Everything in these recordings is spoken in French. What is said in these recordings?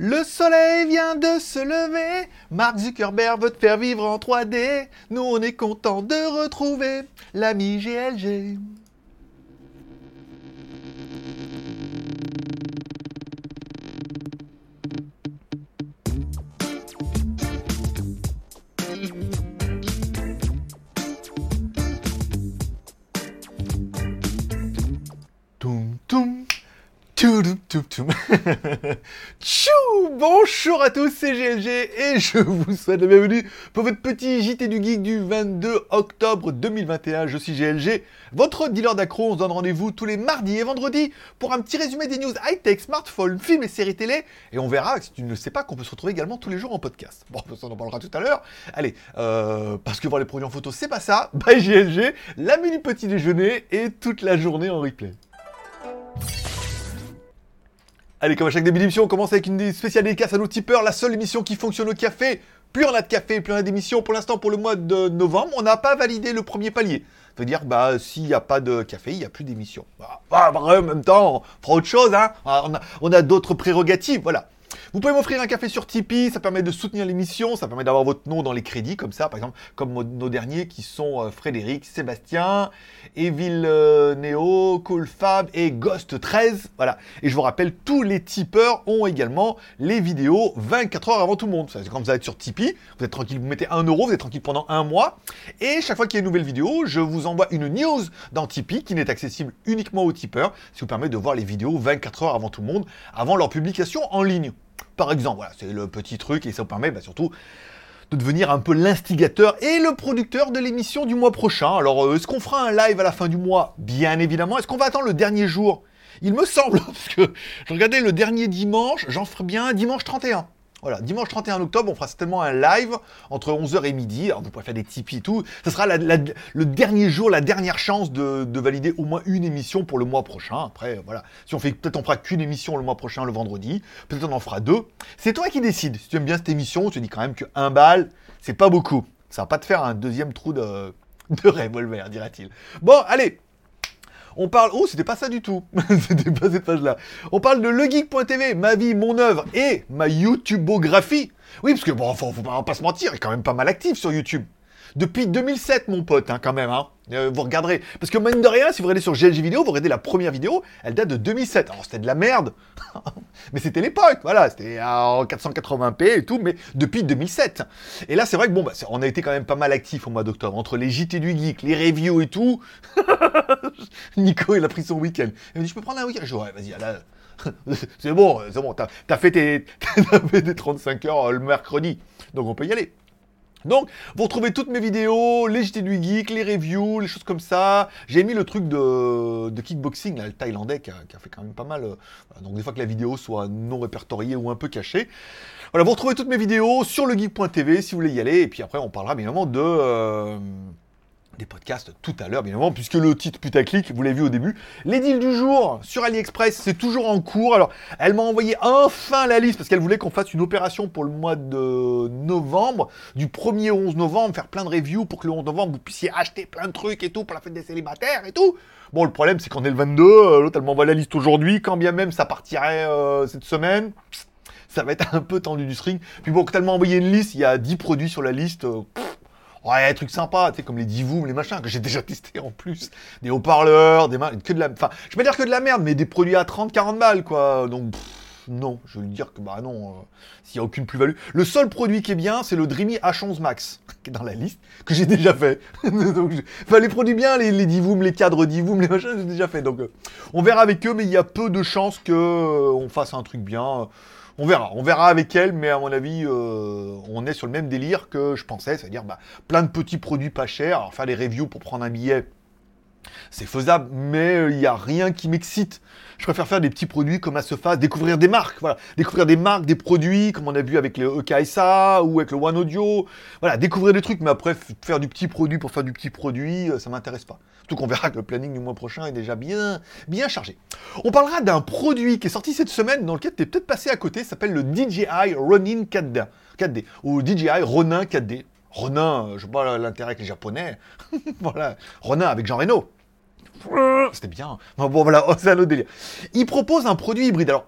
Le soleil vient de se lever, Mark Zuckerberg veut te faire vivre en 3D. Nous on est content de retrouver l'ami GLG. Toum toum. Toudoum, toum, toum. Bonjour à tous, c'est GLG et je vous souhaite la bienvenue pour votre petit JT du Geek du 22 octobre 2021. Je suis GLG, votre dealer d'accro. On se donne rendez-vous tous les mardis et vendredis pour un petit résumé des news high-tech, smartphones, films et séries télé. Et on verra, si tu ne le sais pas, qu'on peut se retrouver également tous les jours en podcast. Bon, ça on en parlera tout à l'heure. Allez, euh, parce que voir les produits en photo, c'est pas ça. Bye GLG, la mini petit déjeuner et toute la journée en replay. Allez, comme à chaque début d'émission, on commence avec une spéciale dédicace à nos tipeurs, la seule émission qui fonctionne au café. Plus on a de café, plus on a d'émissions. Pour l'instant, pour le mois de novembre, on n'a pas validé le premier palier. Ça veut dire, bah, s'il n'y a pas de café, il n'y a plus d'émission. Bah, bah, bah, en même temps, on fera autre chose, hein. On a, a d'autres prérogatives, voilà. Vous pouvez m'offrir un café sur Tipeee, ça permet de soutenir l'émission, ça permet d'avoir votre nom dans les crédits, comme ça, par exemple, comme nos derniers qui sont euh, Frédéric, Sébastien, Evil euh, Neo, et Ghost 13. Voilà. Et je vous rappelle, tous les tipeurs ont également les vidéos 24 heures avant tout le monde. C'est quand vous allez sur Tipeee, vous êtes tranquille, vous mettez 1 euro, vous êtes tranquille pendant un mois. Et chaque fois qu'il y a une nouvelle vidéo, je vous envoie une news dans Tipeee qui n'est accessible uniquement aux tipeurs, ce qui vous permet de voir les vidéos 24 heures avant tout le monde, avant leur publication en ligne. Par exemple, voilà, c'est le petit truc et ça vous permet bah, surtout de devenir un peu l'instigateur et le producteur de l'émission du mois prochain. Alors, euh, est-ce qu'on fera un live à la fin du mois? Bien évidemment. Est-ce qu'on va attendre le dernier jour? Il me semble, parce que je regardais le dernier dimanche, j'en ferai bien dimanche 31. Voilà, dimanche 31 octobre, on fera certainement un live entre 11h et midi. Alors, vous pourrez faire des Tipeee et tout. Ce sera le dernier jour, la dernière chance de, valider au moins une émission pour le mois prochain. Après, voilà. Si on fait, peut-être on fera qu'une émission le mois prochain, le vendredi. Peut-être on en fera deux. C'est toi qui décides. Si tu aimes bien cette émission, tu dis quand même que un bal, c'est pas beaucoup. Ça va pas te faire un deuxième trou de, de revolver, dira-t-il. Bon, allez, on parle. Oh, c'était pas ça du tout. c'était pas cette page-là. On parle de legeek.tv, ma vie, mon œuvre et ma YouTubeographie. Oui, parce que bon, faut, faut pas, pas se mentir, il est quand même pas mal actif sur YouTube. Depuis 2007, mon pote, hein, quand même. Hein. Euh, vous regarderez. Parce que, mine de rien, si vous regardez sur GLG Vidéo, vous regardez la première vidéo, elle date de 2007. Alors, c'était de la merde. mais c'était l'époque, voilà. C'était en 480p et tout, mais depuis 2007. Et là, c'est vrai que, bon, bah, on a été quand même pas mal actif au mois d'octobre. Entre les JT du Geek, les reviews et tout. Nico, il a pris son week-end. Il dit, je peux prendre un week-end? Je dis, ouais, vas-y, là. c'est bon, c'est bon, t'as fait, fait tes 35 heures le mercredi. Donc, on peut y aller. Donc, vous retrouvez toutes mes vidéos, les JT du Geek, les reviews, les choses comme ça. J'ai mis le truc de, kickboxing, le thaïlandais, qui a, fait quand même pas mal. Euh, donc, des fois que la vidéo soit non répertoriée ou un peu cachée. Voilà, vous retrouvez toutes mes vidéos sur legeek.tv si vous voulez y aller. Et puis après, on parlera évidemment de... Euh, des podcasts tout à l'heure, bien évidemment, puisque le titre putaclic, vous l'avez vu au début. Les deals du jour sur AliExpress, c'est toujours en cours. Alors, elle m'a envoyé enfin la liste parce qu'elle voulait qu'on fasse une opération pour le mois de novembre, du 1er au 11 novembre, faire plein de reviews pour que le 11 novembre vous puissiez acheter plein de trucs et tout pour la fête des célibataires et tout. Bon, le problème, c'est qu'on est le 22, euh, l'autre, elle m'envoie la liste aujourd'hui, quand bien même ça partirait euh, cette semaine ça va être un peu tendu du string. Puis bon, quand elle m'a envoyé une liste, il y a 10 produits sur la liste. Euh, Ouais, des trucs tu sais, comme les Divoom, les machins, que j'ai déjà testé en plus. Des haut-parleurs, des que de la. Enfin, je vais pas dire que de la merde, mais des produits à 30, 40 balles, quoi. Donc, non, je vais lui dire que, bah non, euh, s'il n'y a aucune plus-value. Le seul produit qui est bien, c'est le Dreamy H11 Max, qui est dans la liste, que j'ai déjà fait. Enfin, les produits bien, les, les Divoom, les cadres Divoom, les machins, j'ai déjà fait. Donc, euh, on verra avec eux, mais il y a peu de chances qu'on euh, fasse un truc bien. On verra, on verra avec elle, mais à mon avis, euh, on est sur le même délire que je pensais, c'est-à-dire bah, plein de petits produits pas chers. Alors faire des reviews pour prendre un billet, c'est faisable, mais il n'y a rien qui m'excite. Je préfère faire des petits produits comme à se face, découvrir des marques, voilà, découvrir des marques, des produits, comme on a vu avec le EKSA ou avec le One Audio, voilà, découvrir des trucs, mais après faire du petit produit pour faire du petit produit, euh, ça m'intéresse pas. Surtout qu'on verra que le planning du mois prochain est déjà bien, bien chargé. On parlera d'un produit qui est sorti cette semaine, dans lequel tu es peut-être passé à côté, s'appelle le DJI Ronin 4D, 4D ou DJI Ronin 4D. Ronin, je sais pas l'intérêt avec les japonais. voilà, Ronin avec Jean Reno. C'était bien. Bon, voilà, c'est un autre délire. Il propose un produit hybride. Alors,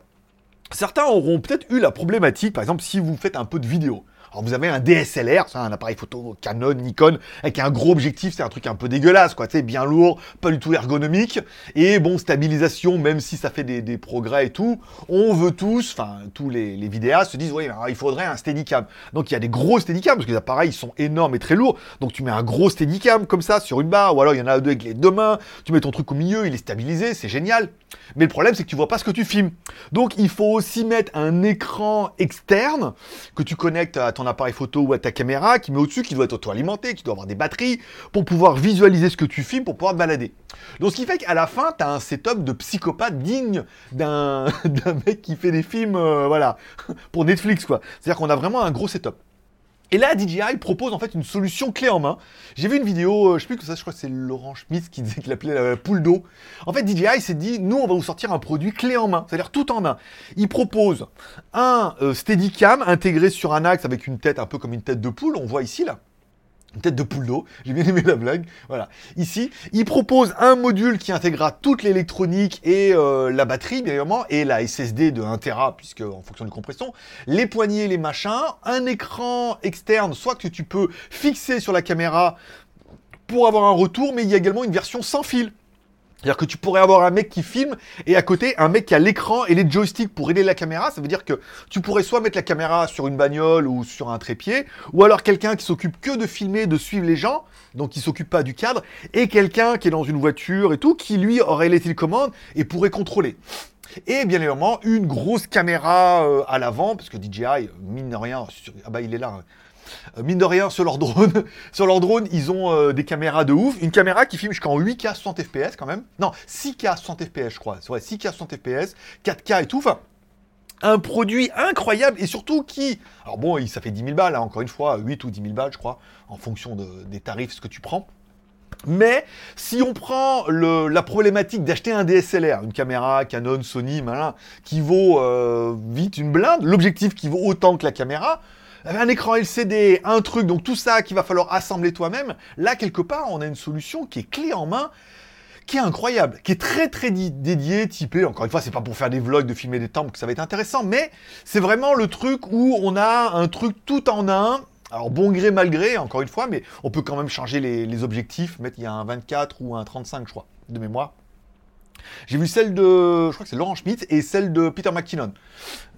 Certains auront peut-être eu la problématique, par exemple, si vous faites un peu de vidéo. Alors vous avez un DSLR, c'est un appareil photo Canon, Nikon, avec un gros objectif, c'est un truc un peu dégueulasse, quoi, tu bien lourd, pas du tout ergonomique, et bon, stabilisation, même si ça fait des, progrès et tout, on veut tous, enfin, tous les, vidéastes se disent, oui, il faudrait un Steadicam. Donc il y a des gros Steadicam, parce que les appareils, ils sont énormes et très lourds, donc tu mets un gros Steadicam comme ça, sur une barre, ou alors il y en a deux avec les deux mains, tu mets ton truc au milieu, il est stabilisé, c'est génial. Mais le problème, c'est que tu vois pas ce que tu filmes. Donc il faut aussi mettre un écran externe que tu connectes à ton appareil photo ou à ta caméra, qui met au-dessus, qui doit être auto-alimenté, qui doit avoir des batteries, pour pouvoir visualiser ce que tu filmes, pour pouvoir te balader. Donc ce qui fait qu'à la fin, tu as un setup de psychopathe digne d'un mec qui fait des films, euh, voilà, pour Netflix, quoi. C'est-à-dire qu'on a vraiment un gros setup. Et là, DJI propose en fait une solution clé en main. J'ai vu une vidéo, euh, je sais plus que ça, je crois que c'est Laurent Schmitz qui disait qu'il appelait la poule d'eau. En fait, DJI s'est dit, nous, on va vous sortir un produit clé en main, c'est-à-dire tout en un. Il propose un euh, Steadicam intégré sur un axe avec une tête un peu comme une tête de poule, on voit ici là. Une tête de poule d'eau, j'ai bien aimé la blague. Voilà. Ici, il propose un module qui intégrera toute l'électronique et euh, la batterie, bien évidemment, et la SSD de 1 Tera, puisque en fonction de compression, les poignées, les machins, un écran externe, soit que tu peux fixer sur la caméra pour avoir un retour, mais il y a également une version sans fil. C'est-à-dire que tu pourrais avoir un mec qui filme et à côté un mec qui a l'écran et les joysticks pour aider la caméra. Ça veut dire que tu pourrais soit mettre la caméra sur une bagnole ou sur un trépied, ou alors quelqu'un qui s'occupe que de filmer, de suivre les gens, donc qui s'occupe pas du cadre, et quelqu'un qui est dans une voiture et tout, qui lui aurait les télécommandes et pourrait contrôler. Et bien évidemment, une grosse caméra euh, à l'avant, parce que DJI, mine de rien, ah bah il est là, hein. Mine de rien, sur leur drone, sur leur drone, ils ont euh, des caméras de ouf. Une caméra qui filme jusqu'en 8K 60 fps quand même. Non, 6K 60 fps, je crois. C'est vrai, 6K 60 fps, 4K et tout. Enfin, un produit incroyable et surtout qui. Alors bon, ça fait 10 000 balles, hein, encore une fois, 8 ou 10 000 balles, je crois, en fonction des tarifs, ce que tu prends. Mais si on prend la problématique d'acheter un DSLR, une caméra Canon, Sony, malin, qui vaut euh, vite une blinde, l'objectif qui vaut autant que la caméra, un écran LCD, un truc, donc tout ça qu'il va falloir assembler toi-même, là, quelque part, on a une solution qui est clé en main, qui est incroyable, qui est très très dédié, typé, encore une fois, c'est pas pour faire des vlogs, de filmer des temples que ça va être intéressant, mais c'est vraiment le truc où on a un truc tout en un, alors bon gré, mal gré, encore une fois, mais on peut quand même changer les, les objectifs, mettre il y a un 24 ou un 35, je crois, de mémoire. J'ai vu celle de, je crois que c'est Laurent Schmitt et celle de Peter McKinnon.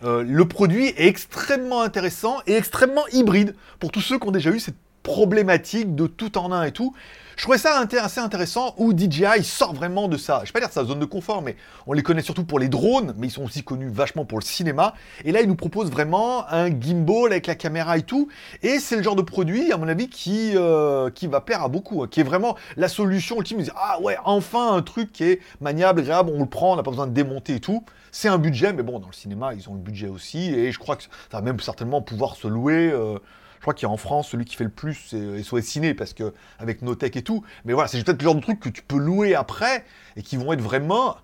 Euh, le produit est extrêmement intéressant et extrêmement hybride pour tous ceux qui ont déjà eu cette problématique de tout en un et tout. Je trouvais ça assez intéressant où DJI sort vraiment de ça. Je vais pas dire de sa zone de confort, mais on les connaît surtout pour les drones, mais ils sont aussi connus vachement pour le cinéma. Et là, ils nous proposent vraiment un gimbal avec la caméra et tout. Et c'est le genre de produit, à mon avis, qui, euh, va plaire à beaucoup, hein, qui est vraiment la solution ultime. ah ouais, enfin un truc qui est maniable, agréable, on le prend, on n'a pas besoin de démonter et tout. C'est un budget, mais bon, dans le cinéma, ils ont le budget aussi. Et je crois que ça va même certainement pouvoir se louer. Euh, crois qu'il y a en France, celui qui fait le plus, c'est SOS Ciné, parce que avec Notech et tout. Mais voilà, c'est peut-être le genre de truc que tu peux louer après et qui vont être vraiment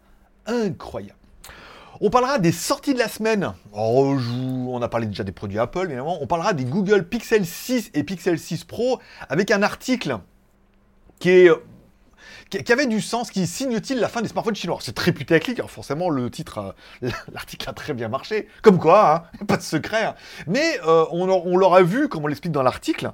incroyables. On parlera des sorties de la semaine. on a parlé déjà des produits Apple, évidemment. On parlera des Google Pixel 6 et Pixel 6 Pro avec un article qui est qui, avait du sens, qui signe-t-il la fin des smartphones chinois? C'est très putaclic, alors forcément le titre, l'article a très bien marché, comme quoi, hein, pas de secret. Hein. Mais euh, on, on l'aura vu, comme on l'explique dans l'article,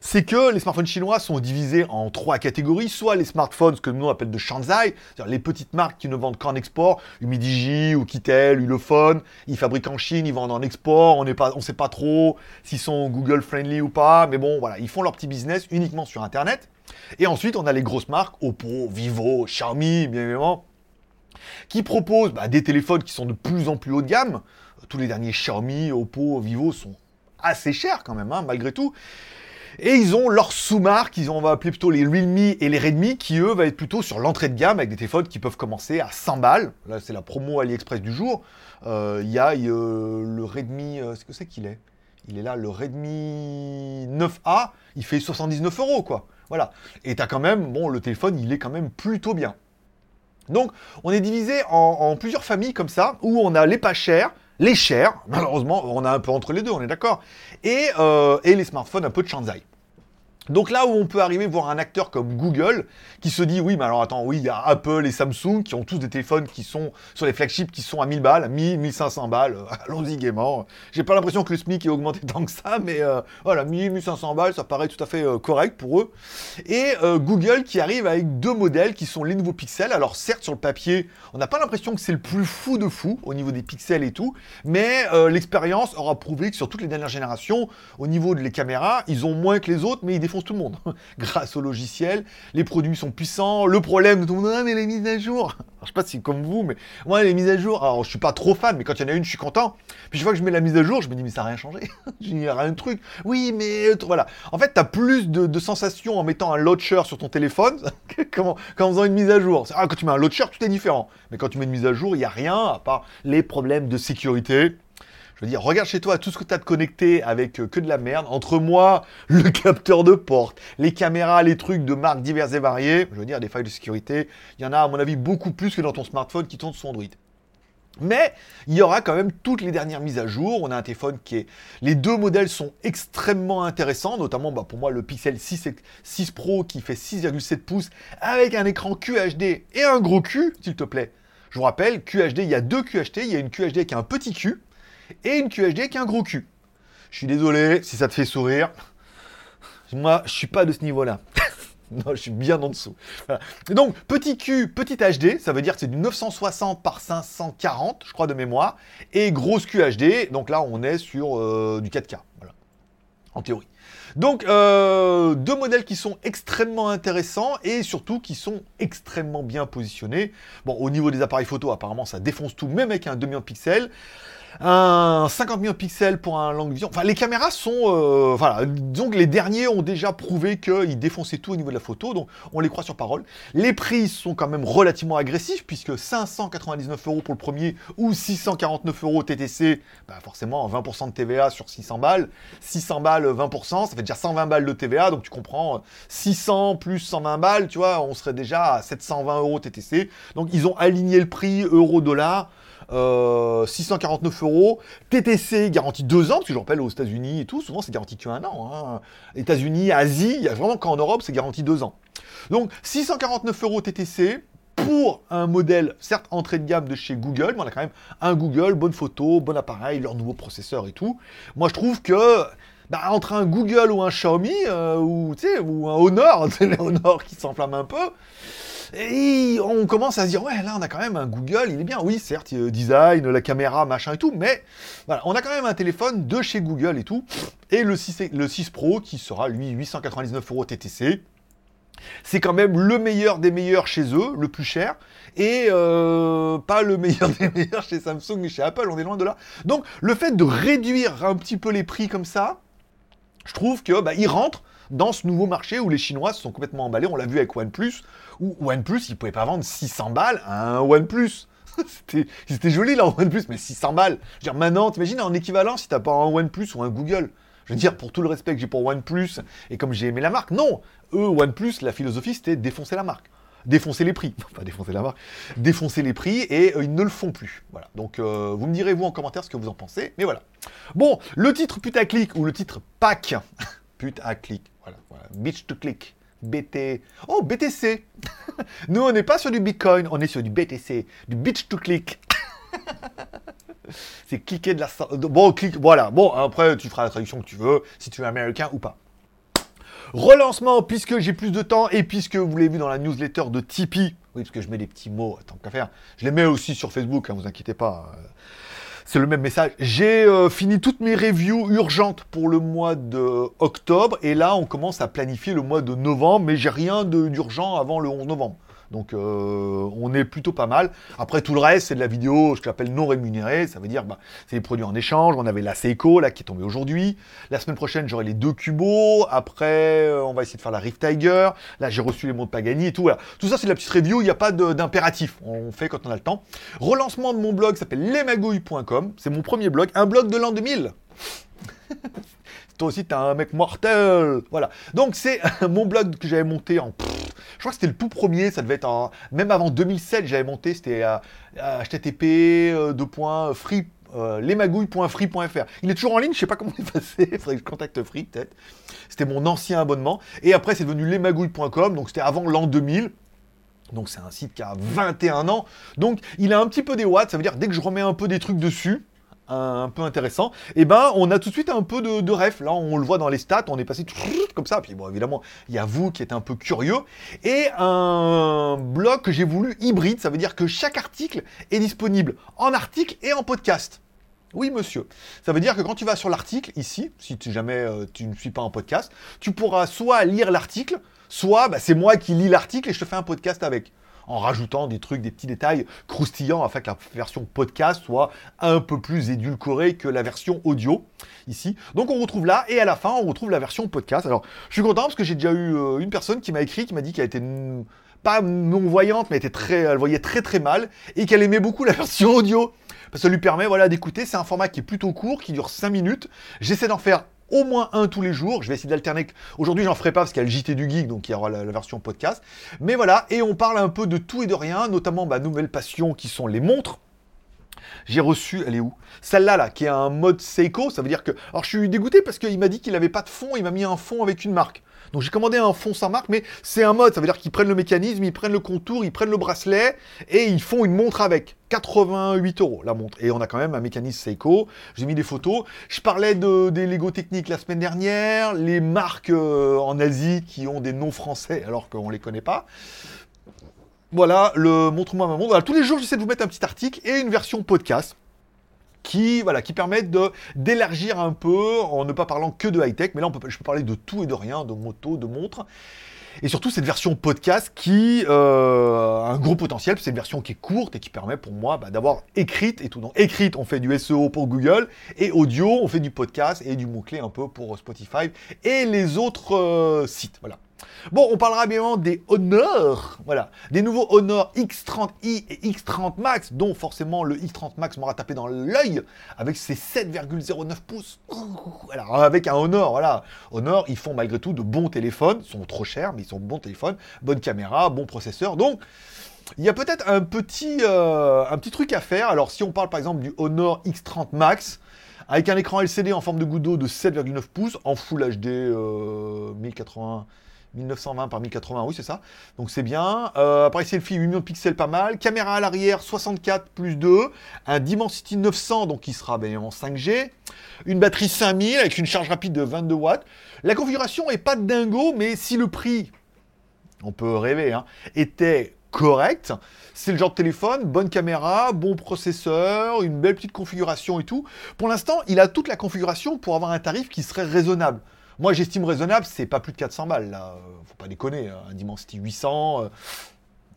c'est que les smartphones chinois sont divisés en trois catégories, soit les smartphones que nous on appelle de Shanzai, c'est-à-dire les petites marques qui ne vendent qu'en export, Humidigi ou Kitel, Ulefone, ils fabriquent en Chine, ils vendent en export, on ne sait pas trop s'ils sont Google friendly ou pas, mais bon voilà, ils font leur petit business uniquement sur Internet. Et ensuite, on a les grosses marques, Oppo, Vivo, Xiaomi, bien évidemment, qui proposent bah, des téléphones qui sont de plus en plus haut de gamme. Tous les derniers Xiaomi, Oppo, Vivo sont assez chers quand même, hein, malgré tout. Et ils ont leurs sous-marques, ont, on va appeler plutôt les Realme et les Redmi, qui eux vont être plutôt sur l'entrée de gamme avec des téléphones qui peuvent commencer à 100 balles. Là, c'est la promo AliExpress du jour. Euh, il y a euh, le Redmi, euh, ce que c'est qu'il est? Il est là, le Redmi 9A, il fait 79 euros, quoi. Voilà. Et t'as quand même, bon, le téléphone, il est quand même plutôt bien. Donc, on est divisé en, plusieurs familles comme ça, où on a les pas chers, les chers, malheureusement, on a un peu entre les deux, on est d'accord, et, euh, et les smartphones un peu de Shanzai. Donc là où on peut arriver voir un acteur comme Google qui se dit oui mais alors attends oui il y a Apple et Samsung qui ont tous des téléphones qui sont sur les flagships qui sont à 1000 balles, 1000, 1500 balles, allons-y gaiement. J'ai pas l'impression que le SMIC ait augmenté tant que ça mais euh, voilà 1000, 1500 balles ça paraît tout à fait euh, correct pour eux. Et euh, Google qui arrive avec deux modèles qui sont les nouveaux pixels. Alors certes sur le papier on n'a pas l'impression que c'est le plus fou de fou au niveau des pixels et tout mais l'expérience aura prouvé que sur toutes les dernières générations au niveau de les caméras ils ont moins que les autres mais ils tout le monde. Grâce au logiciel, les produits sont puissants. Le problème tout le monde, ah, les mises à jour. je sais pas si comme vous, mais moi, les mises à jour, alors je suis pas trop fan, mais quand il y en a une, je suis content. Puis je vois que je mets la mise à jour, je me dis, mais ça n'a rien changé. Il n'y a rien de truc. Oui, mais euh, voilà. En fait, tu as plus de, sensations en mettant un launcher sur ton téléphone qu'en faisant une mise à jour. Ah, quand tu mets un launcher, tout est différent. Mais quand tu mets une mise à jour, il n'y a rien à part les problèmes de sécurité je veux dire, regarde chez toi tout ce que tu as de connecté avec euh, que de la merde. Entre moi, le capteur de porte, les caméras, les trucs de marques diverses et variées, je veux dire, des failles de sécurité, il y en a à mon avis beaucoup plus que dans ton smartphone qui tourne sous Android. Mais il y aura quand même toutes les dernières mises à jour. On a un téléphone qui est. Les deux modèles sont extrêmement intéressants, notamment bah, pour moi le Pixel 6, 6 Pro qui fait 6,7 pouces avec un écran QHD et un gros Q, s'il te plaît. Je vous rappelle, QHD, il y a deux QHD. Il y a une QHD qui a un petit Q et une QHD qui a un gros cul. Je suis désolé si ça te fait sourire. Moi, je suis pas de ce niveau-là. non, je suis bien en dessous. donc, petit Q, petit HD, ça veut dire que c'est du 960 par 540, je crois, de mémoire. Et grosse QHD, donc là, on est sur euh, du 4K. Voilà. En théorie. Donc, euh, deux modèles qui sont extrêmement intéressants et surtout qui sont extrêmement bien positionnés. Bon, au niveau des appareils photo, apparemment, ça défonce tout, même avec un demi pixels un 50 millions de pixels pour un long vision. Enfin, les caméras sont, euh, voilà, donc les derniers ont déjà prouvé qu'ils défonçaient tout au niveau de la photo, donc on les croit sur parole. Les prix sont quand même relativement agressifs puisque 599 euros pour le premier ou 649 euros TTC, bah forcément 20% de TVA sur 600 balles, 600 balles 20%, ça fait déjà 120 balles de TVA, donc tu comprends 600 plus 120 balles, tu vois, on serait déjà à 720 euros TTC. Donc ils ont aligné le prix euro-dollar. 649 euh, euros. TTC garantie 2 ans, parce que je rappelle aux États-Unis et tout, souvent c'est garanti qu'un an. Hein. États-Unis, Asie, il y a vraiment qu'en Europe c'est garanti 2 ans. Donc 649 euros TTC pour un modèle, certes entrée de gamme de chez Google, mais on a quand même un Google, bonne photo, bon appareil, leur nouveau processeur et tout. Moi je trouve que bah, entre un Google ou un Xiaomi, euh, ou, ou un Honor, les Honor qui s'enflamme un peu, et on commence à se dire, ouais, là, on a quand même un Google, il est bien. Oui, certes, design, la caméra, machin et tout, mais voilà, on a quand même un téléphone de chez Google et tout. Et le 6, le 6 Pro qui sera, lui, 899 euros TTC. C'est quand même le meilleur des meilleurs chez eux, le plus cher, et euh, pas le meilleur des meilleurs chez Samsung et chez Apple, on est loin de là. Donc le fait de réduire un petit peu les prix comme ça, je trouve que bah, dans ce nouveau marché où les Chinois se sont complètement emballés. On l'a vu avec OnePlus, où OnePlus, ils pouvaient pas vendre 600 balles à un OnePlus. C'était joli là, OnePlus, mais 600 balles. Je veux dire, maintenant, t'imagines en équivalent si t'as pas un OnePlus ou un Google. Je veux dire, pour tout le respect que j'ai pour OnePlus, et comme j'ai aimé la marque, non. Eux, OnePlus, la philosophie, c'était défoncer la marque. Défoncer les prix. Pas défoncer la marque. Défoncer les prix, et euh, ils ne le font plus. Voilà. Donc, euh, vous me direz, vous, en commentaire, ce que vous en pensez. Mais voilà. Bon, le titre putaclic, ou le titre PAC. putaclic. Voilà, voilà. Bitch to click. BT. Oh, BTC. Nous, on n'est pas sur du Bitcoin, on est sur du BTC, du bitch to click. C'est cliquer de la. Bon, clique, voilà. Bon, après, tu feras la traduction que tu veux, si tu es américain ou pas. Relancement, puisque j'ai plus de temps et puisque vous l'avez vu dans la newsletter de Tipeee. Oui, parce que je mets des petits mots, tant qu'à faire. Je les mets aussi sur Facebook, hein, vous inquiétez pas c'est le même message. J'ai euh, fini toutes mes reviews urgentes pour le mois de octobre et là on commence à planifier le mois de novembre, mais j'ai rien d'urgent avant le 11 novembre. Donc euh, on est plutôt pas mal. Après tout le reste, c'est de la vidéo, je l'appelle non rémunérée. Ça veut dire, bah, c'est des produits en échange. On avait la Seiko là qui est tombée aujourd'hui. La semaine prochaine, j'aurai les deux Cubo. Après, euh, on va essayer de faire la Rift Tiger. Là, j'ai reçu les de Pagani et tout. Tout ça, c'est de la petite review. Il n'y a pas d'impératif. On fait quand on a le temps. Relancement de mon blog s'appelle lesmagouilles.com. C'est mon premier blog, un blog de l'an 2000. Toi aussi, t'es un mec mortel. Voilà. Donc, c'est mon blog que j'avais monté en. je crois que c'était le tout premier. Ça devait être en. Même avant 2007, j'avais monté. C'était HTTP, euh, free. euh, lesmagouilles.free.fr. Il est toujours en ligne, je sais pas comment il est passé, il faudrait que je contacte Free peut-être. C'était mon ancien abonnement. Et après, c'est devenu lesmagouilles.com, donc c'était avant l'an 2000. Donc c'est un site qui a 21 ans. Donc il a un petit peu des watts, ça veut dire dès que je remets un peu des trucs dessus, un, peu intéressant, eh ben on a tout de suite un peu de, ref. Là on le voit dans les stats, on est passé comme ça. Puis bon évidemment il y a vous qui êtes un peu curieux et un blog que j'ai voulu hybride, ça veut dire que chaque article est disponible en article et en podcast. Oui, monsieur. Ça veut dire que quand tu vas sur l'article, ici, si jamais euh, tu ne suis pas en podcast, tu pourras soit lire l'article, soit bah, c'est moi qui lis l'article et je te fais un podcast avec en rajoutant des trucs, des petits détails croustillants afin que la version podcast soit un peu plus édulcorée que la version audio ici. Donc on retrouve là et à la fin on retrouve la version podcast. Alors je suis content parce que j'ai déjà eu euh, une personne qui m'a écrit, qui m'a dit qu'elle était pas non-voyante, mais était très, elle voyait très très mal et qu'elle aimait beaucoup la version audio. Parce ça lui permet voilà, d'écouter. C'est un format qui est plutôt court, qui dure 5 minutes. J'essaie d'en faire au moins un tous les jours. Je vais essayer d'alterner. Aujourd'hui, j'en ferai pas parce qu'il y a le JT du Geek, donc il y aura la, version podcast. Mais voilà, et on parle un peu de tout et de rien, notamment ma nouvelle passion qui sont les montres. J'ai reçu, elle est où? Celle-là, là, qui est un mode Seiko, ça veut dire que... Alors je suis dégoûté parce qu'il m'a dit qu'il n'avait pas de fond, il m'a mis un fond avec une marque. Donc j'ai commandé un fond sans marque, mais c'est un mode, ça veut dire qu'ils prennent le mécanisme, ils prennent le contour, ils prennent le bracelet, et ils font une montre avec. 88 euros la montre. Et on a quand même un mécanisme Seiko. J'ai mis des photos. Je parlais de, des Lego techniques la semaine dernière, les marques euh, en Asie qui ont des noms français alors qu'on ne les connaît pas. Voilà, le montre-moi ma montre. tous les jours, j'essaie de vous mettre un petit article et une version podcast qui, voilà, qui permettent d'élargir un peu en ne pas parlant que de high-tech, mais là on je peux parler de tout et de rien, de moto, de montres. Et surtout cette version podcast qui euh, a un gros potentiel, c'est une version qui est courte et qui permet pour moi bah, d'avoir écrite et tout. Écrite, on fait du SEO pour Google, et audio, on fait du podcast et du mot-clé un peu pour Spotify et les autres euh, sites. Voilà. Bon, on parlera bien des Honor, voilà, des nouveaux Honor X30i et X30 Max, dont forcément le X30 Max m'aura tapé dans l'œil avec ses 7,09 pouces. Alors avec un Honor, voilà, Honor, ils font malgré tout de bons téléphones, ils sont trop chers, mais ils sont bons téléphones, bonne caméra, bon processeur, donc. Il y a peut-être un petit, euh, truc à faire. Alors, si on parle par exemple du Honor X30 Max, avec un écran LCD en forme de goutte de 7,9 pouces, en Full HD 1080, 1920 par 1080, oui c'est ça. Donc c'est bien. Euh, appareil selfie 8 millions de pixels, pas mal. Caméra à l'arrière 64 plus 2. Un Dimensity 900, donc qui sera bien évidemment 5G. Une batterie 5000 avec une charge rapide de 22 watts. La configuration est pas dingo, mais si le prix, on peut rêver, hein, était correct. C'est le genre de téléphone, bonne caméra, bon processeur, une belle petite configuration et tout. Pour l'instant, il a toute la configuration pour avoir un tarif qui serait raisonnable. Moi, j'estime raisonnable, c'est pas plus de 400 balles, là. Faut pas déconner. Hein. Un Dimensity 800, euh,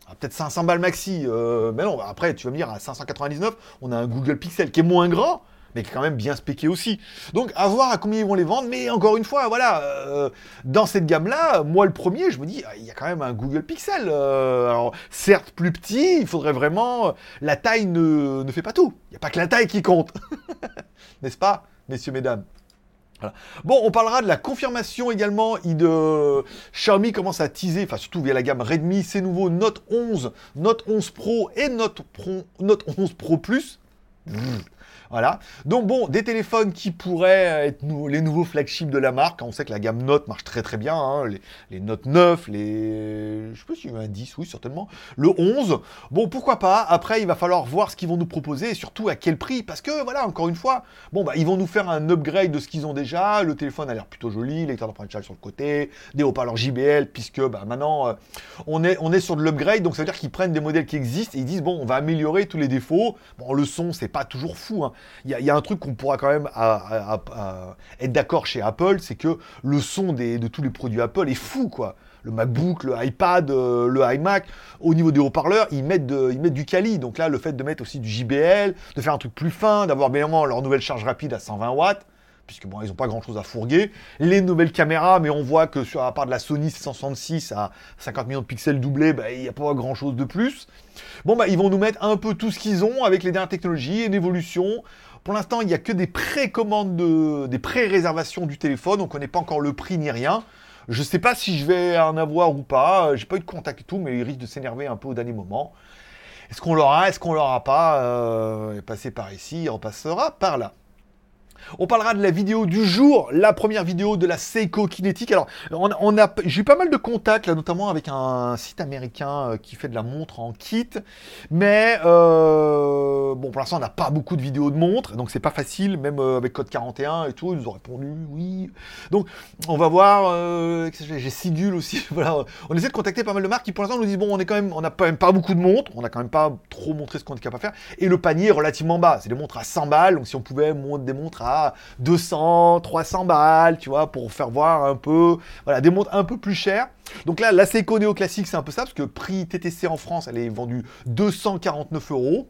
ah, peut-être 500 balles maxi. Euh, mais non, après, tu vas me dire, à 599, on a un Google Pixel qui est moins grand, mais qui est quand même bien spéqué aussi. Donc, à voir à combien ils vont les vendre. Mais encore une fois, voilà, euh, dans cette gamme-là, moi, le premier, je me dis, il y a quand même un Google Pixel. alors, certes, plus petit, il faudrait vraiment... La taille ne, ne fait pas tout. Il n'y a pas que la taille qui compte. N'est-ce pas, messieurs, mesdames? Bon, on parlera de la confirmation également. de Xiaomi commence à teaser, enfin surtout via la gamme Redmi, ses nouveaux Note 11, Note 11 Pro et Note, Pro, Note 11 Pro Plus. Voilà. Donc bon, des téléphones qui pourraient être les nouveaux flagships de la marque. On sait que la gamme Note marche très très bien. Hein. Les, Note 9, les... Je sais pas s'il y a un 10, oui certainement. Le 11. Bon, pourquoi pas? Après, il va falloir voir ce qu'ils vont nous proposer et surtout à quel prix. Parce que voilà, encore une fois, bon bah ils vont nous faire un upgrade de ce qu'ils ont déjà. Le téléphone a l'air plutôt joli, lecteur d'apprentissage sur le côté, des haut-parleurs JBL, puisque bah maintenant euh, on, est, on est sur de l'upgrade. Donc ça veut dire qu'ils prennent des modèles qui existent et ils disent bon, on va améliorer tous les défauts. Bon, le son, c'est pas toujours fou. Hein il y, a un truc qu'on pourra quand même être d'accord chez Apple, c'est que le son de tous les produits Apple est fou, quoi. Le MacBook, le iPad, euh, le iMac, au niveau des haut-parleurs, ils mettent, ils mettent du quali. Donc là, le fait de mettre aussi du JBL, de faire un truc plus fin, d'avoir bien leur nouvelle charge rapide à 120 watts, puisque bon, ils n'ont pas grand chose à fourguer. Les nouvelles caméras, mais on voit que sur, à part de la Sony 766 à 50 millions de pixels doublés, bah, il n'y a pas grand chose de plus. Bon, bah, ils vont nous mettre un peu tout ce qu'ils ont avec les dernières technologies, une évolution. Pour l'instant, il n'y a que des précommandes, de, des pré-réservations du téléphone. On ne connaît pas encore le prix ni rien. Je ne sais pas si je vais en avoir ou pas. J'ai pas eu de contact et tout, mais il risque de s'énerver un peu au dernier moment. Est-ce qu'on l'aura? Est-ce qu'on l'aura pas? Euh, Passer par ici, il repassera par là. On parlera de la vidéo du jour, la première vidéo de la Seiko Kinetic. Alors, j'ai eu pas mal de contacts, notamment avec un site américain euh, qui fait de la montre en kit. Mais, euh, bon, pour l'instant, on n'a pas beaucoup de vidéos de montres, donc c'est pas facile, même euh, avec code 41 et tout, ils nous ont répondu oui. Donc, on va voir, j'ai Sigul aussi. On essaie de contacter pas mal de marques qui, pour l'instant, nous disent, bon, on est quand même, on n'a quand même pas beaucoup de montres, on n'a quand même pas trop montré ce qu'on est capable de faire, et le panier est relativement bas. C'est des montres à 100 balles, donc si on pouvait monter des montres à 200, 300 balles, tu vois, pour faire voir un peu, voilà, des montres un peu plus chères. Donc là, la Seiko Neo Classique, c'est un peu ça, parce que prix TTC en France, elle est vendue 249 euros.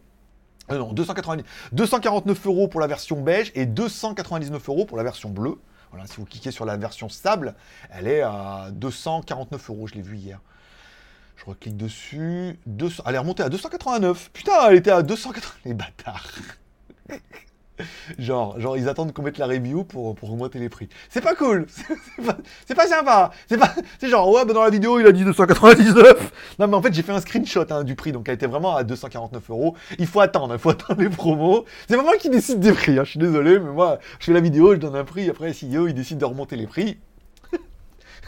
Euh, non, 290, 249 euros pour la version beige et 299 euros pour la version bleue. Voilà, si vous cliquez sur la version sable, elle est à 249 euros, je l'ai vu hier. Je reclique dessus. 200, elle est remontée à 289. Putain, elle était à 280. Les bâtards. genre, genre, ils attendent qu'on mette la review pour, pour augmenter les prix. C'est pas cool. C'est pas, sympa. C'est pas, c'est genre, ouais, bah dans la vidéo, il a dit 299. Non, mais en fait, j'ai fait un screenshot hein, du prix, donc elle était vraiment à 249 euros. Il faut attendre, il faut attendre les promos. C'est pas moi qui décide des prix, hein, je suis désolé, mais moi, je fais la vidéo, je donne un prix, après, CEO, il décide de remonter les prix.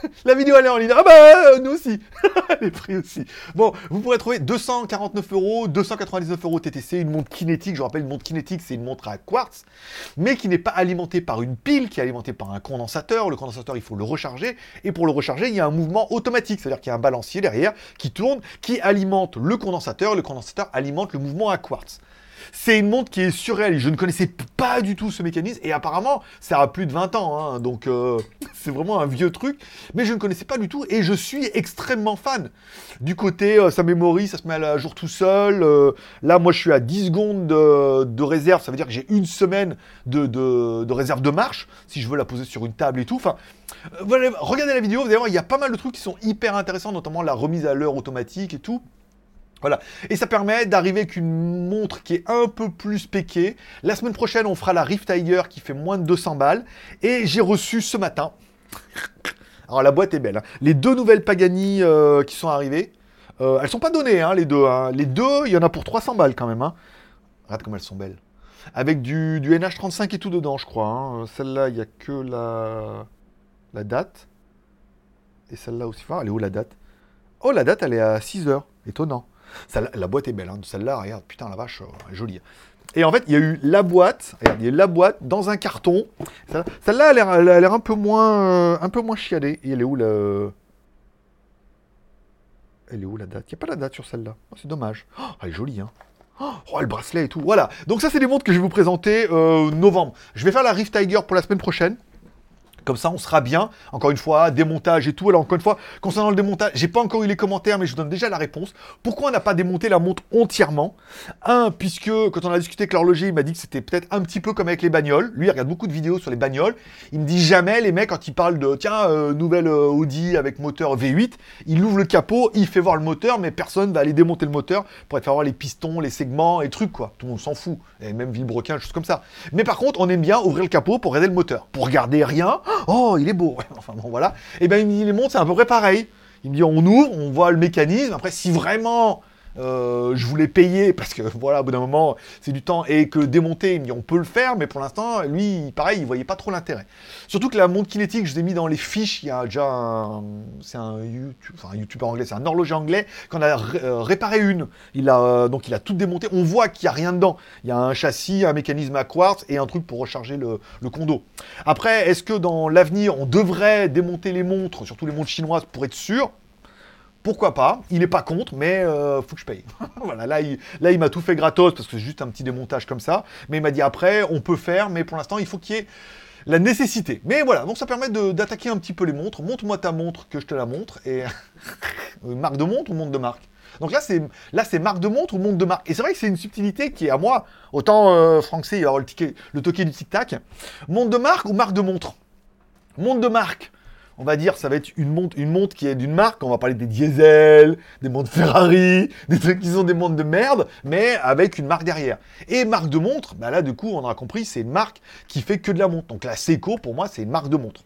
La vidéo elle est en ligne. Ah bah euh, nous aussi. les prix aussi. Bon, vous pourrez trouver 249 euros, 299 euros TTC, une montre kinétique. Je rappelle, une montre kinétique, c'est une montre à quartz, mais qui n'est pas alimentée par une pile, qui est alimentée par un condensateur. Le condensateur, il faut le recharger. Et pour le recharger, il y a un mouvement automatique, c'est-à-dire qu'il y a un balancier derrière qui tourne, qui alimente le condensateur. Le condensateur alimente le mouvement à quartz. C'est une montre qui est surréaliste. Je ne connaissais pas du tout ce mécanisme et apparemment, ça a plus de 20 ans. Hein. donc, euh, c'est vraiment un vieux truc. Mais je ne connaissais pas du tout et je suis extrêmement fan. Du côté, euh, sa mémorise, ça se met à jour tout seul. Euh, là, moi, je suis à 10 secondes de, réserve. Ça veut dire que j'ai une semaine de, réserve de marche si je veux la poser sur une table et tout. Regardez la vidéo. Vous il y a pas mal de trucs qui sont hyper intéressants, notamment la remise à l'heure automatique et tout. Voilà. Et ça permet d'arriver avec une montre qui est un peu plus péquée. La semaine prochaine, on fera la Rift Tiger qui fait moins de 200 balles. Et j'ai reçu ce matin. Alors la boîte est belle. Hein. Les deux nouvelles Pagani euh, qui sont arrivées. Euh, elles sont pas données, hein, les deux. Hein. Les deux, il y en a pour 300 balles quand même. Hein. Regarde comme elles sont belles. Avec du, NH35 et tout dedans, je crois. Hein. Celle-là, il n'y a que la, la date. Et celle-là aussi. Enfin, elle est où la date? Oh, la date, elle est à 6 heures. Étonnant la boîte est belle, hein. celle-là, regarde, putain la vache, euh, jolie. Et en fait, il y a eu la boîte, regarde, il y a eu la boîte dans un carton. Celle-là, elle a l'air un peu moins, euh, moins chialée. Et elle est où la, elle est où la date? Il n'y a pas la date sur celle-là. Oh, c'est dommage. Oh, elle est jolie, hein. Oh, le bracelet et tout. Voilà. Donc ça, c'est des montres que je vais vous présenter euh, novembre. Je vais faire la Rift Tiger pour la semaine prochaine. Comme ça, on sera bien. Encore une fois, démontage et tout. Alors, encore une fois, concernant le démontage, j'ai pas encore eu les commentaires, mais je vous donne déjà la réponse. Pourquoi on n'a pas démonté la montre entièrement? Un, puisque quand on a discuté avec l'horloger, il m'a dit que c'était peut-être un petit peu comme avec les bagnoles. Lui, il regarde beaucoup de vidéos sur les bagnoles. Il me dit jamais, les mecs, quand ils parlent de tiens, euh, nouvelle euh, Audi avec moteur V8, il ouvre le capot, il fait voir le moteur, mais personne va aller démonter le moteur pour faire voir les pistons, les segments et trucs, quoi. Tout le monde s'en fout. Et même vilebrequin, choses comme ça. Mais par contre, on aime bien ouvrir le capot pour regarder le moteur. Pour regarder rien. Oh, il est beau. enfin bon, voilà. Et ben il me dit les montres, c'est à peu près pareil. Il me dit on ouvre, on voit le mécanisme. Après, si vraiment euh, je voulais payer parce que voilà, au bout d'un moment, c'est du temps et que démonter, il on peut le faire, mais pour l'instant, lui, pareil, il voyait pas trop l'intérêt. Surtout que la montre kinétique, je l'ai mis dans les fiches. Il y a déjà un, c'est un un YouTuber anglais, c'est un horloger anglais qu'on a euh, réparé une. Il a euh, donc il a tout démonté. On voit qu'il y a rien dedans. Il y a un châssis, un mécanisme à quartz et un truc pour recharger le, le condo. Après, est-ce que dans l'avenir, on devrait démonter les montres, surtout les montres chinoises, pour être sûr? Pourquoi pas Il n'est pas contre, mais euh, faut que je paye. voilà, là il, m'a tout fait gratos parce que c'est juste un petit démontage comme ça. Mais il m'a dit après, on peut faire, mais pour l'instant, il faut qu'il y ait la nécessité. Mais voilà, donc ça permet d'attaquer un petit peu les montres. Montre-moi ta montre que je te la montre. Et marque de montre ou montre de marque? Donc là, c'est là, c'est marque de montre ou montre de marque? Et c'est vrai que c'est une subtilité qui est à moi. Autant euh, français, il y aura le, ticket, le toquet du tic-tac. Montre de marque ou marque de montre? Montre de marque on va dire, ça va être une montre, une montre qui est d'une marque. On va parler des diesel, des montres Ferrari, des trucs qui sont des montres de merde, mais avec une marque derrière. Et marque de montre, bah là, du coup, on aura compris, c'est une marque qui fait que de la montre. Donc la Seiko, pour moi, c'est une marque de montre.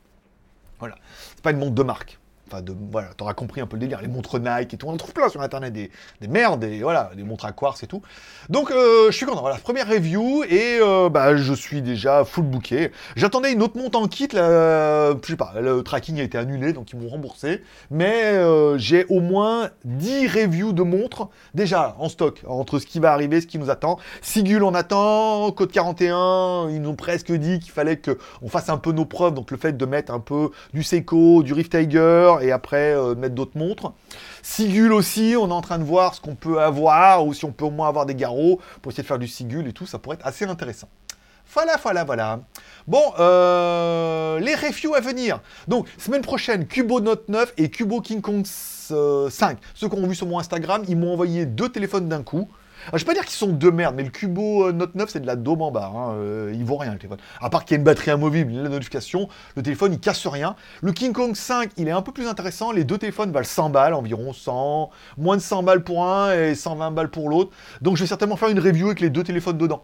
Voilà. C'est pas une montre de marque. Enfin, de, voilà, t'auras compris un peu le délire. Les montres Nike et tout, on en trouve plein sur internet, des, des merdes, des, voilà, des montres à quartz et tout. Donc, euh, je suis content. Voilà, première review et euh, bah, je suis déjà full booké. J'attendais une autre montre en kit, là, je sais pas, le tracking a été annulé, donc ils m'ont remboursé. Mais euh, j'ai au moins 10 reviews de montres déjà en stock, entre ce qui va arriver, ce qui nous attend. Sigul, on attend, Code 41, ils nous ont presque dit qu'il fallait qu'on fasse un peu nos preuves, donc le fait de mettre un peu du Seiko, du Rift Tiger et après euh, mettre d'autres montres. Sigul aussi, on est en train de voir ce qu'on peut avoir ou si on peut au moins avoir des garrots pour essayer de faire du Sigul et tout, ça pourrait être assez intéressant. Voilà, voilà, voilà. Bon, euh, les reviews à venir. Donc, semaine prochaine, Cubo Note 9 et Cubo King Kong 5. Euh, Ceux qui ont vu sur mon Instagram, ils m'ont envoyé deux téléphones d'un coup. Alors, je vais pas dire qu'ils sont de merde, mais le Cubo euh, Note 9, c'est de la daube en barre. Hein. Euh, il vaut rien, le téléphone. À part qu'il y a une batterie amovible, la notification, le téléphone, il casse rien. Le King Kong 5, il est un peu plus intéressant. Les deux téléphones valent 100 balles, environ 100, moins de 100 balles pour un et 120 balles pour l'autre. Donc, je vais certainement faire une review avec les deux téléphones dedans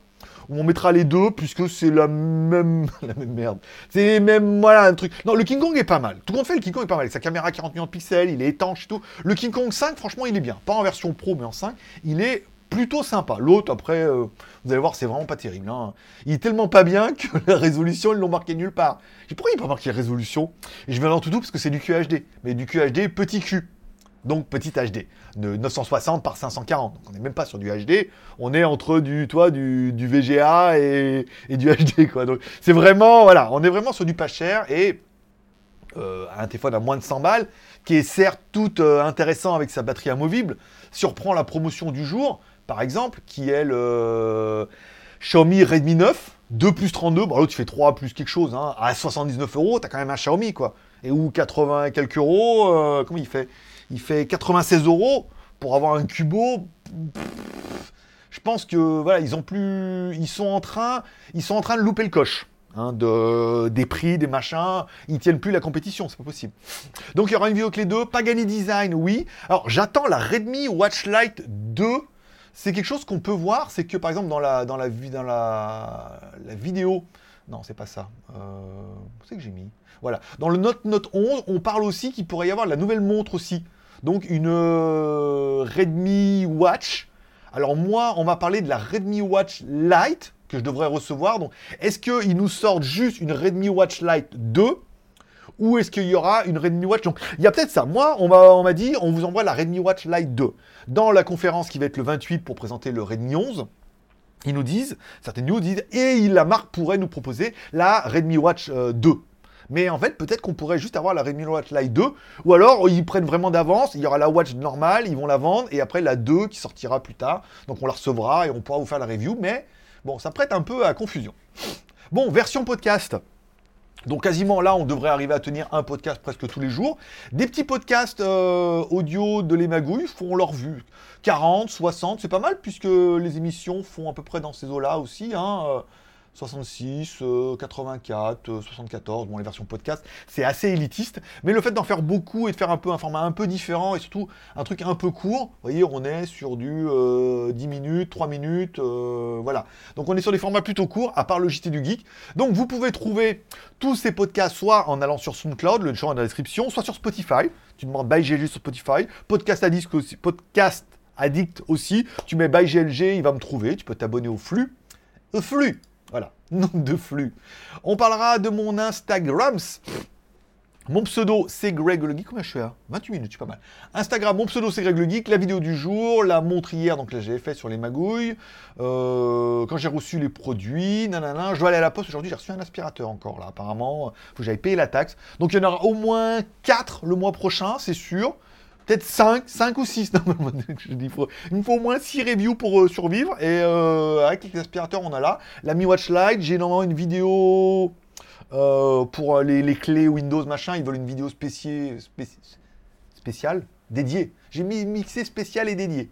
on mettra les deux puisque c'est la même la même merde. C'est même voilà un truc. Non, le King Kong est pas mal. Tout compte fait, le King Kong est pas mal. Sa caméra 40 millions de pixels, il est étanche et tout. Le King Kong 5, franchement, il est bien. Pas en version pro, mais en 5, il est plutôt sympa. L'autre, après, euh, vous allez voir, c'est vraiment pas terrible. Hein. Il est tellement pas bien que la résolution, ils l'ont marqué nulle part. J'ai pourquoi il pas marqué résolution? Et je vais dans tout parce que c'est du QHD. Mais du QHD petit Q. Donc petit HD. De 960 par 540. Donc on n'est même pas sur du HD. On est entre du, toi, du, du VGA et, et, du HD. Quoi. Donc c'est vraiment, voilà, on est vraiment sur du pas cher et euh, un téléphone à moins de 100 balles, qui est certes tout euh, intéressant avec sa batterie amovible, surprend la promotion du jour par exemple, qui est le Xiaomi Redmi 9, 2 plus 32, bon l'autre tu fais 3 plus quelque chose, hein, à 79 euros, t'as quand même un Xiaomi quoi. Et ou 80 et quelques euros, euh, comment il fait? Il fait 96 euros pour avoir un Cubo. Je pense que voilà, ils ont plus, ils sont en train, ils sont en train de louper le coche. Hein, de, des prix, des machins, ils tiennent plus la compétition, c'est pas possible. Donc il y aura une vidéo les deux, Pagani Design, oui. Alors j'attends la Redmi Watch Lite 2 c'est quelque chose qu'on peut voir, c'est que par exemple dans la, dans la, dans la, la vidéo, non, c'est pas ça. Euh, c'est que j'ai mis? Voilà. Dans le Note Note 11, on parle aussi qu'il pourrait y avoir la nouvelle montre aussi. Donc une euh, Redmi Watch. Alors moi, on va parler de la Redmi Watch Lite que je devrais recevoir. Donc, est-ce qu'ils nous sortent juste une Redmi Watch Lite 2 ou est-ce qu'il y aura une Redmi Watch? Donc, il y a peut-être ça. Moi, on m'a dit, on vous envoie la Redmi Watch Lite 2. Dans la conférence qui va être le 28 pour présenter le Redmi 11, ils nous disent, certaines news disent, et la marque pourrait nous proposer la Redmi Watch 2. Euh, Mais en fait, peut-être qu'on pourrait juste avoir la Redmi Watch Lite 2, ou alors ils prennent vraiment d'avance, il y aura la Watch normale, ils vont la vendre, et après la 2 qui sortira plus tard. Donc on la recevra et on pourra vous faire la review, mais bon, ça prête un peu à confusion. Bon, version podcast. Donc quasiment là, on devrait arriver à tenir un podcast presque tous les jours. Des petits podcasts euh, audio de les magouilles font leur vue. 40, 60, c'est pas mal puisque les émissions font à peu près dans ces eaux-là aussi. Hein. Euh, 66, 84, 74, bon les versions podcast, c'est assez élitiste, mais le fait d'en faire beaucoup et de faire un peu un format un peu différent et surtout un truc un peu court, vous voyez, on est sur du 10 euh, minutes, 3 minutes, euh, voilà. Donc on est sur des formats plutôt courts, à part le JT du Geek. Donc vous pouvez trouver tous ces podcasts soit en allant sur SoundCloud, le champ dans la description, soit sur Spotify. Tu demandes by GLG sur Spotify, podcast addict aussi, podcast addict aussi. Tu mets by GLG, il va me trouver. Tu peux t'abonner au flux. Au flux voilà, nom de flux. On parlera de mon Instagram. Mon pseudo, c'est Greg le Geek. Combien je suis à 28 minutes, je suis pas mal. Instagram, mon pseudo, c'est Greg le Geek. La vidéo du jour, la montre hier, donc là, j'avais fait sur les magouilles. Euh, quand j'ai reçu les produits, nanana. Je dois aller à la poste aujourd'hui, j'ai reçu un aspirateur encore, là, apparemment. Faut que j'aille payer la taxe. Donc, il y en aura au moins 4 le mois prochain, c'est sûr peut-être 5, 5 ou 6. je dis, il me faut au moins 6 reviews pour euh, survivre. Et euh, avec les aspirateurs, on a là. La Mi Watch Lite, j'ai normalement une vidéo euh, pour les, clés Windows, machin. Ils veulent une vidéo spéciale, spéciale dédiée. J'ai mis mixé spécial et dédié.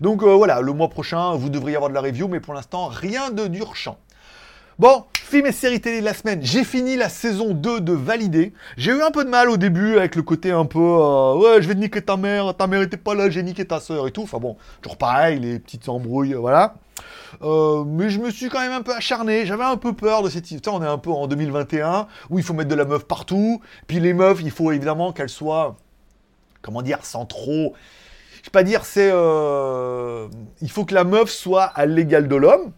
Donc voilà, le mois prochain, vous devriez avoir de la review, mais pour l'instant, rien de champ. Bon, film et série télé de la semaine. J'ai fini la saison 2 de Validé. J'ai eu un peu de mal au début avec le côté un peu euh, ouais, je vais niquer ta mère, ta mère était pas là, j'ai niqué ta soeur et tout. Enfin bon, toujours pareil, les petites embrouilles, voilà. Euh, mais je me suis quand même un peu acharné. J'avais un peu peur de cette. histoire. on est un peu en 2021 où il faut mettre de la meuf partout. Puis les meufs, il faut évidemment qu'elles soient. Comment dire Sans trop. Je vais pas dire, c'est. Euh, il faut que la meuf soit à l'égal de l'homme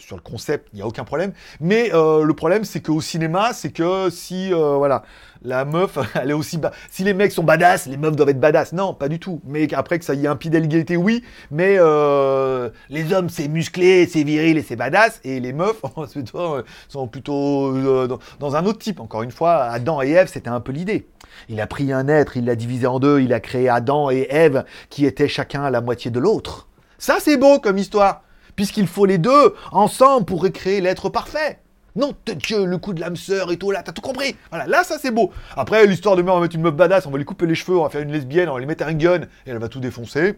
sur le concept, il n'y a aucun problème. Mais euh, le problème, c'est qu'au cinéma, c'est que si, euh, voilà, la meuf, elle est aussi... Si les mecs sont badass, les meufs doivent être badass. Non, pas du tout. Mais après que ça y ait un pied d'égalité, oui. Mais euh, les hommes, c'est musclé, c'est viril et c'est badass. Et les meufs, sont plutôt dans, un autre type. Encore une fois, Adam et Ève, c'était un peu l'idée. Il a pris un être, il l'a divisé en deux, il a créé Adam et Ève, qui étaient chacun la moitié de l'autre. Ça, c'est beau comme histoire puisqu'il faut les deux ensemble pour recréer l'être parfait. Non, Dieu, le coup de l'âme sœur et tout, là, t'as tout compris. Voilà, là, ça c'est beau. Après, l'histoire de merde, on va mettre une meuf badass, on va lui couper les cheveux, on va faire une lesbienne, on va lui mettre un gun, et elle va tout défoncer.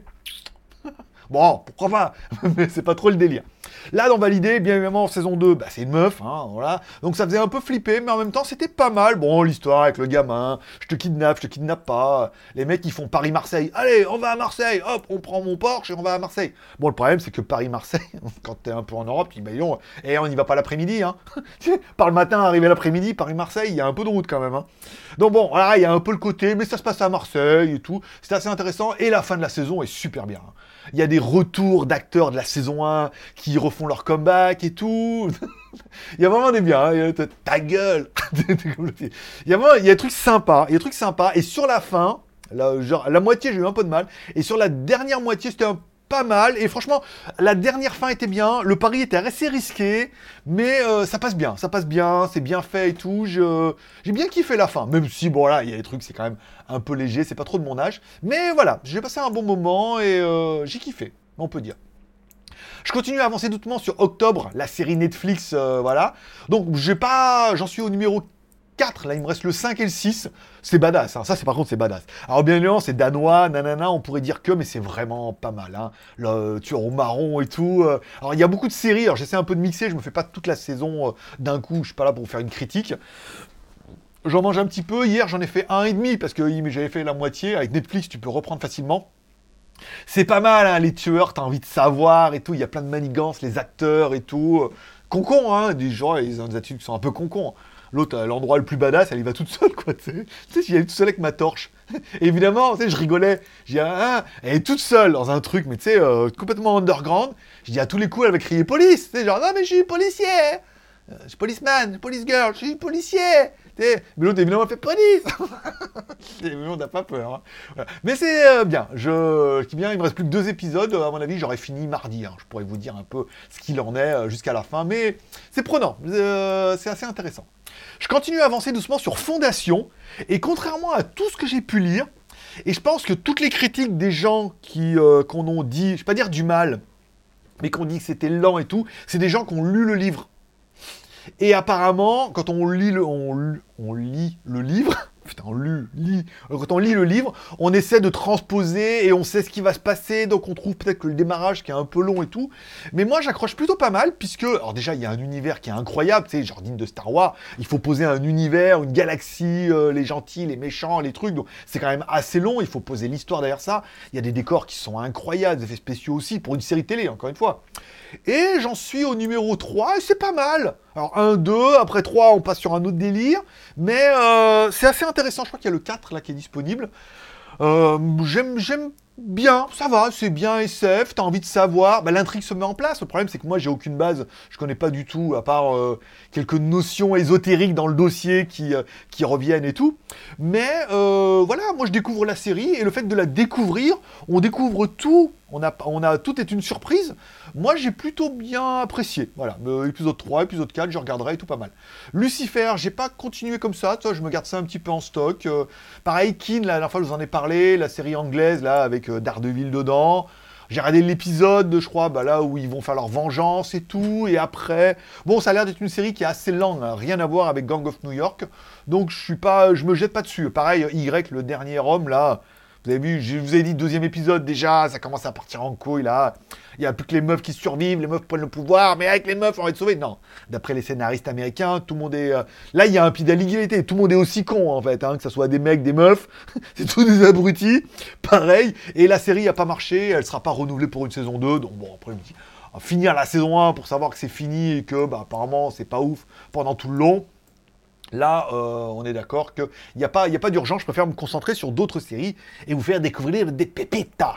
Bon, pourquoi pas? Mais c'est pas trop le délire. Là, dans Validé, bien évidemment, saison 2, bah, c'est une meuf, hein, voilà. Donc ça faisait un peu flipper, mais en même temps, c'était pas mal. Bon, l'histoire avec le gamin, je te kidnappe, je te kidnappe pas. Les mecs, ils font Paris-Marseille. Allez, on va à Marseille, hop, on prend mon Porsche et on va à Marseille. Bon, le problème, c'est que Paris-Marseille, quand t'es un peu en Europe, tu dis, bah, et on y va pas l'après-midi, hein. Par le matin, arrivé l'après-midi, Paris-Marseille, il y a un peu de route quand même, hein. Donc bon, voilà, il y a un peu le côté, mais ça se passe à Marseille et tout. C'est assez intéressant, et la fin de la saison est super bien. Hein. Il y a des retours d'acteurs de la saison 1 qui refont leur comeback et tout. il y a vraiment des biens. Hein. Ta gueule Il y a vraiment il y a des trucs sympas. Il y a des trucs sympas. Et sur la fin, la moitié, j'ai eu un peu de mal. Et sur la dernière moitié, c'était pas mal. Et franchement, la dernière fin était bien. Le pari était assez risqué. Mais euh, ça passe bien. Ça passe bien. C'est bien fait et tout. J'ai bien kiffé la fin. Même si, bon, là, il y a des trucs, c'est quand même un peu léger. C'est pas trop de mon âge. Mais voilà, j'ai passé un bon moment et euh, j'ai kiffé. On peut dire. Je continue à avancer doucement sur Octobre, la série Netflix, euh, voilà. Donc, j'ai pas, j'en suis au numéro 4, là il me reste le 5 et le 6, c'est badass, hein. ça c'est par contre c'est badass. Alors bien évidemment c'est danois, nanana, on pourrait dire que, mais c'est vraiment pas mal, hein. le tueur au marron et tout. Euh. Alors il y a beaucoup de séries, alors j'essaie un peu de mixer, je me fais pas toute la saison d'un coup, je suis pas là pour faire une critique. J'en mange un petit peu, hier j'en ai fait un et demi, parce que j'avais fait la moitié, avec Netflix tu peux reprendre facilement. C'est pas mal, hein, les tueurs, t'as envie de savoir et tout, il y a plein de manigances, les acteurs et tout. Concon, hein, des gens, ils ont des attitudes qui sont un peu concons. L'autre, à l'endroit le plus badass, elle y va toute seule, quoi, tu sais. J'y allais toute seule avec ma torche. évidemment, tu sais, je rigolais. J'ai ah, elle est toute seule dans un truc, mais tu sais, euh, complètement underground. Je dis à tous les coups, elle va crier police. Tu sais, genre, non, mais je suis policier. Euh, je suis policeman, police girl, je suis policier. Mais l'autre, évidemment, fait police on n'a pas peur. Hein. Mais c'est euh, bien. Je, dis bien, il me reste plus que deux épisodes. À mon avis, j'aurais fini mardi. Hein. Je pourrais vous dire un peu ce qu'il en est jusqu'à la fin. Mais c'est prenant. c'est assez intéressant. Je continue à avancer doucement sur Fondation, et contrairement à tout ce que j'ai pu lire, et je pense que toutes les critiques des gens qui euh, qu'on ont dit, je vais pas dire du mal, mais qu'on dit que c'était lent et tout, c'est des gens qui ont lu le livre. Et apparemment, quand on lit le, on lit le livre, Putain, on lit, quand on lit le livre, on essaie de transposer et on sait ce qui va se passer, donc on trouve peut-être que le démarrage qui est un peu long et tout. Mais moi, j'accroche plutôt pas mal, puisque, alors déjà, il y a un univers qui est incroyable, tu sais, genre digne de Star Wars, il faut poser un univers, une galaxie, euh, les gentils, les méchants, les trucs, donc c'est quand même assez long, il faut poser l'histoire derrière ça. Il y a des décors qui sont incroyables, des effets spéciaux aussi, pour une série télé, encore une fois. Et j'en suis au numéro 3, et c'est pas mal. Alors 1, 2, après 3, on passe sur un autre délire, mais euh, c'est assez je crois qu'il y a le 4 là qui est disponible. Euh, j'aime, j'aime bien, ça va, c'est bien SF, t'as envie de savoir, bah, l'intrigue se met en place. Le problème, c'est que moi, j'ai aucune base, je connais pas du tout, à part euh, quelques notions ésotériques dans le dossier qui, euh, qui reviennent et tout. Mais euh, voilà, moi, je découvre la série, et le fait de la découvrir, on découvre tout, on a, on a tout est une surprise. Moi, j'ai plutôt bien apprécié. Voilà, épisode 3, épisode 4, je regarderai tout pas mal. Lucifer, j'ai pas continué comme ça, toi, je me garde ça un petit peu en stock. pareil, Kin, la dernière fois, je vous en ai parlé, la série anglaise, là, avec euh, d'Ardeville dedans. J'ai regardé l'épisode, je crois, bah, là où ils vont faire leur vengeance et tout. Et après, bon, ça a l'air d'être une série qui est assez lente, hein, rien à voir avec Gang of New York. Donc je suis pas, je me jette pas dessus. Pareil, Y, le dernier homme là, vous avez vu, je vous ai dit, deuxième épisode déjà, ça commence à partir en couille là. Il n'y a plus que les meufs qui survivent, les meufs prennent le pouvoir, mais avec les meufs, on va être sauvés. Non, d'après les scénaristes américains, tout le monde est. Euh, là, il y a un pied d'égalité, tout le monde est aussi con en fait, hein, que ce soit des mecs, des meufs, c'est tous des abrutis, pareil. Et la série n'a pas marché, elle sera pas renouvelée pour une saison 2, donc bon, après, dis, finir la saison 1 pour savoir que c'est fini et que bah, apparemment c'est pas ouf pendant tout le long. Là, euh, on est d'accord qu'il n'y a pas d'urgence, je préfère me concentrer sur d'autres séries et vous faire découvrir des pépitas.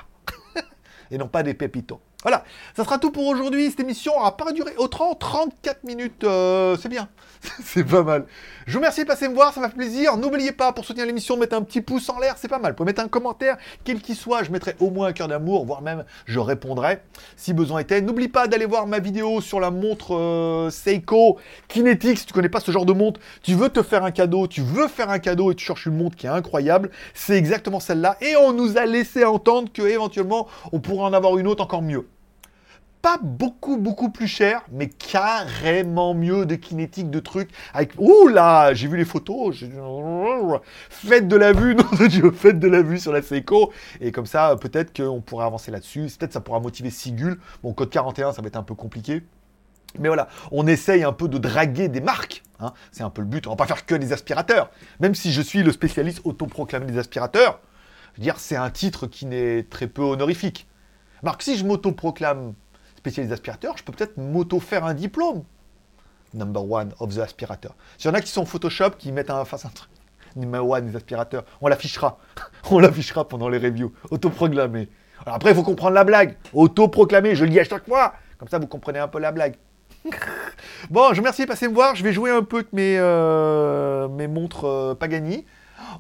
et non pas des pépitos. Voilà, ça sera tout pour aujourd'hui. Cette émission aura pas duré autrement 34 minutes. Euh, c'est bien, c'est pas mal. Je vous remercie de passer me voir, ça m'a fait plaisir. N'oubliez pas, pour soutenir l'émission, de mettre un petit pouce en l'air, c'est pas mal. Vous pouvez mettre un commentaire, quel qu'il soit, je mettrai au moins un cœur d'amour, voire même je répondrai si besoin était. N'oublie pas d'aller voir ma vidéo sur la montre euh, Seiko Kinetic. Si tu connais pas ce genre de montre, tu veux te faire un cadeau, tu veux faire un cadeau et tu cherches une montre qui est incroyable, c'est exactement celle-là. Et on nous a laissé entendre que éventuellement on pourrait en avoir une autre encore mieux pas beaucoup, beaucoup plus cher, mais carrément mieux de kinétique, de trucs. Avec... Ouh là, j'ai vu les photos. Faites de la vue, non de Dieu, faites de la vue sur la Seiko. Et comme ça, peut-être qu'on pourrait avancer là-dessus. Peut-être ça pourra motiver Sigul. Bon, code 41, ça va être un peu compliqué. Mais voilà, on essaye un peu de draguer des marques. Hein. C'est un peu le but. On va pas faire que des aspirateurs. Même si je suis le spécialiste autoproclamé des aspirateurs, dire, c'est un titre qui n'est très peu honorifique. Marc, si je m'autoproclame spécialiste aspirateur, je peux peut-être m'auto-faire un diplôme. Number one of the aspirateur. S'il y en a qui sont Photoshop, qui mettent en face un truc. Number one des aspirateurs. On l'affichera. On l'affichera pendant les reviews. Autoproclamé. Alors après, il faut comprendre la blague. Autoproclamé, je le dis à chaque fois. Comme ça, vous comprenez un peu la blague. bon, je vous remercie de passer me voir. Je vais jouer un peu avec mes, euh, mes montres euh, Pagani.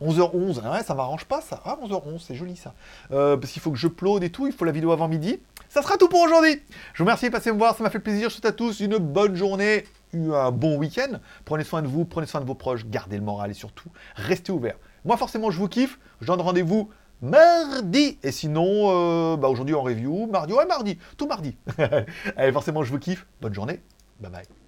11h11, hein, ça m'arrange pas ça. Ah, 11h11, c'est joli ça. Euh, parce qu'il faut que je plaude et tout, il faut la vidéo avant midi. Ça sera tout pour aujourd'hui. Je vous remercie de passer me voir, ça m'a fait plaisir. Je souhaite à tous une bonne journée, un bon week-end. Prenez soin de vous, prenez soin de vos proches, gardez le moral et surtout, restez ouverts. Moi, forcément, je vous kiffe. Je donne rendez-vous mardi. Et sinon, euh, bah aujourd'hui en review, mardi, ouais, mardi, tout mardi. Allez, forcément, je vous kiffe. Bonne journée. Bye bye.